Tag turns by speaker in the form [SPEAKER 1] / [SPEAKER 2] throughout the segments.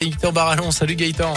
[SPEAKER 1] Gaëtan Barallon, salut Gaëtan.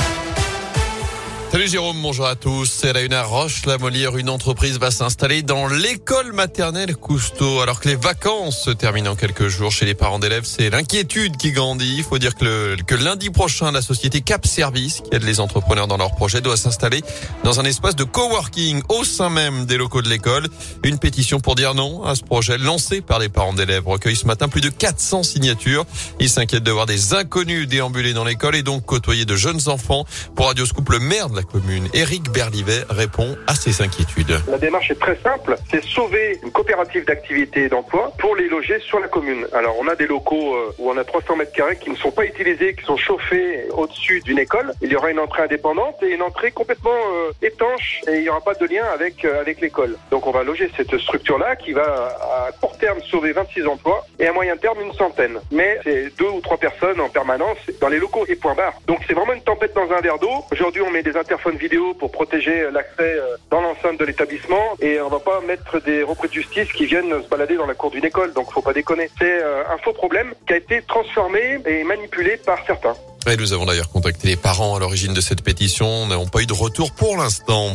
[SPEAKER 2] Salut Jérôme, bonjour à tous. C'est la une à Roche-la-Molière. Une entreprise va s'installer dans l'école maternelle Cousteau. Alors que les vacances se terminent en quelques jours chez les parents d'élèves, c'est l'inquiétude qui grandit. Il faut dire que, le, que lundi prochain, la société Cap Service, qui aide les entrepreneurs dans leurs projets, doit s'installer dans un espace de coworking au sein même des locaux de l'école. Une pétition pour dire non à ce projet lancé par les parents d'élèves recueille ce matin plus de 400 signatures. Ils s'inquiètent de voir des inconnus déambuler dans l'école et donc côtoyer de jeunes enfants. Pour Radio Scoop, le maire de la commune. Éric Berlivet répond à ces inquiétudes.
[SPEAKER 3] La démarche est très simple, c'est sauver une coopérative d'activité et d'emploi pour les loger sur la commune. Alors on a des locaux euh, où on a 300 mètres carrés qui ne sont pas utilisés, qui sont chauffés au-dessus d'une école. Il y aura une entrée indépendante et une entrée complètement euh, étanche et il n'y aura pas de lien avec euh, avec l'école. Donc on va loger cette structure-là qui va à court terme sauver 26 emplois et à moyen terme une centaine. Mais c'est deux ou trois personnes en permanence dans les locaux et point barre. Donc c'est vraiment une tempête dans un verre d'eau. Aujourd'hui on met des interphones vidéo pour protéger l'accès euh, dans l'enceinte de l'établissement et on va pas mettre des repris de justice qui viennent se balader dans la cour d'une école. Donc faut pas déconner. C'est euh, un faux problème qui a été transformé et manipulé par certains.
[SPEAKER 2] Et nous avons d'ailleurs contacté les parents à l'origine de cette pétition. N'avons pas eu de retour pour l'instant.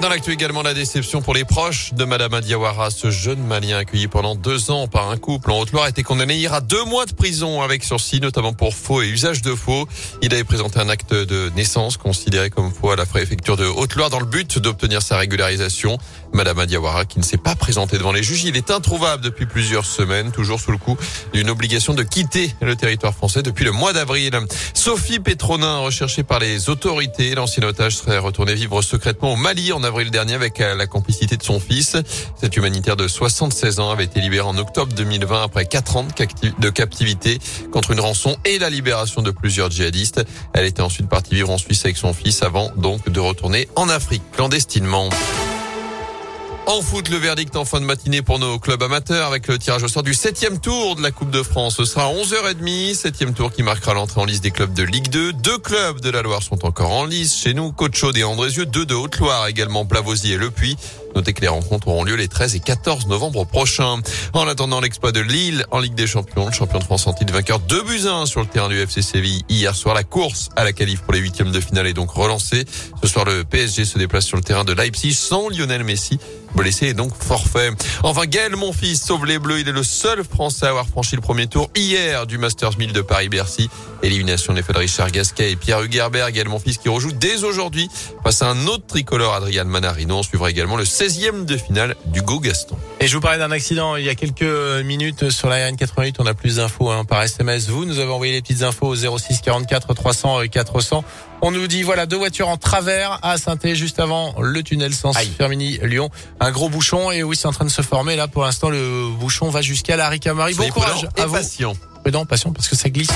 [SPEAKER 2] Dans l'actu également, la déception pour les proches de Madame Adiawara. Ce jeune Malien accueilli pendant deux ans par un couple en Haute-Loire a été condamné hier à deux mois de prison avec sursis, notamment pour faux et usage de faux. Il avait présenté un acte de naissance considéré comme faux à la préfecture de Haute-Loire dans le but d'obtenir sa régularisation. Madame Adiawara qui ne s'est pas présentée devant les juges. Il est introuvable depuis plusieurs semaines, toujours sous le coup d'une obligation de quitter le territoire français depuis le mois d'avril. Sophie Petronin, recherchée par les autorités, l'ancien otage serait retourné vivre secrètement au Mali en avril dernier avec euh, la complicité de son fils. Cet humanitaire de 76 ans avait été libéré en octobre 2020 après 4 ans de captivité contre une rançon et la libération de plusieurs djihadistes. Elle était ensuite partie vivre en Suisse avec son fils avant donc de retourner en Afrique clandestinement. En foot, le verdict en fin de matinée pour nos clubs amateurs avec le tirage au sort du septième tour de la Coupe de France. Ce sera à 11h30, septième tour qui marquera l'entrée en liste des clubs de Ligue 2. Deux clubs de la Loire sont encore en liste. Chez nous, Côte-Chaude et Andrézieux, deux de Haute-Loire également, Blavozy et Le Puy. Notez que les rencontres auront lieu les 13 et 14 novembre prochains. En attendant l'exploit de Lille en Ligue des Champions, le champion de France en titre vainqueur 2 buts 1 sur le terrain du FC Séville hier soir. La course à la qualif pour les huitièmes de finale est donc relancée. Ce soir, le PSG se déplace sur le terrain de Leipzig sans Lionel Messi blessé et donc forfait. Enfin, Gaël fils sauve les Bleus. Il est le seul Français à avoir franchi le premier tour hier du Masters 1000 de Paris-Bercy. Élimination des faits de Richard Gasquet et Pierre Hugerbert. Gaël fils qui rejoue dès aujourd'hui face à un autre tricolore, Adrian Manarino. On suivra également le 16e de finale du Go Gaston.
[SPEAKER 1] Et je vous parlais d'un accident il y a quelques minutes sur la RN88. On a plus d'infos hein, par SMS. Vous nous avez envoyé les petites infos au 06 44 300 400. On nous dit voilà deux voitures en travers à saint juste avant le tunnel sens Firmini Lyon. Un gros bouchon et oui c'est en train de se former là pour l'instant le bouchon va jusqu'à la Ricamari.
[SPEAKER 2] Bon courage à vous. Patient.
[SPEAKER 1] Prudent, patient parce que ça glisse.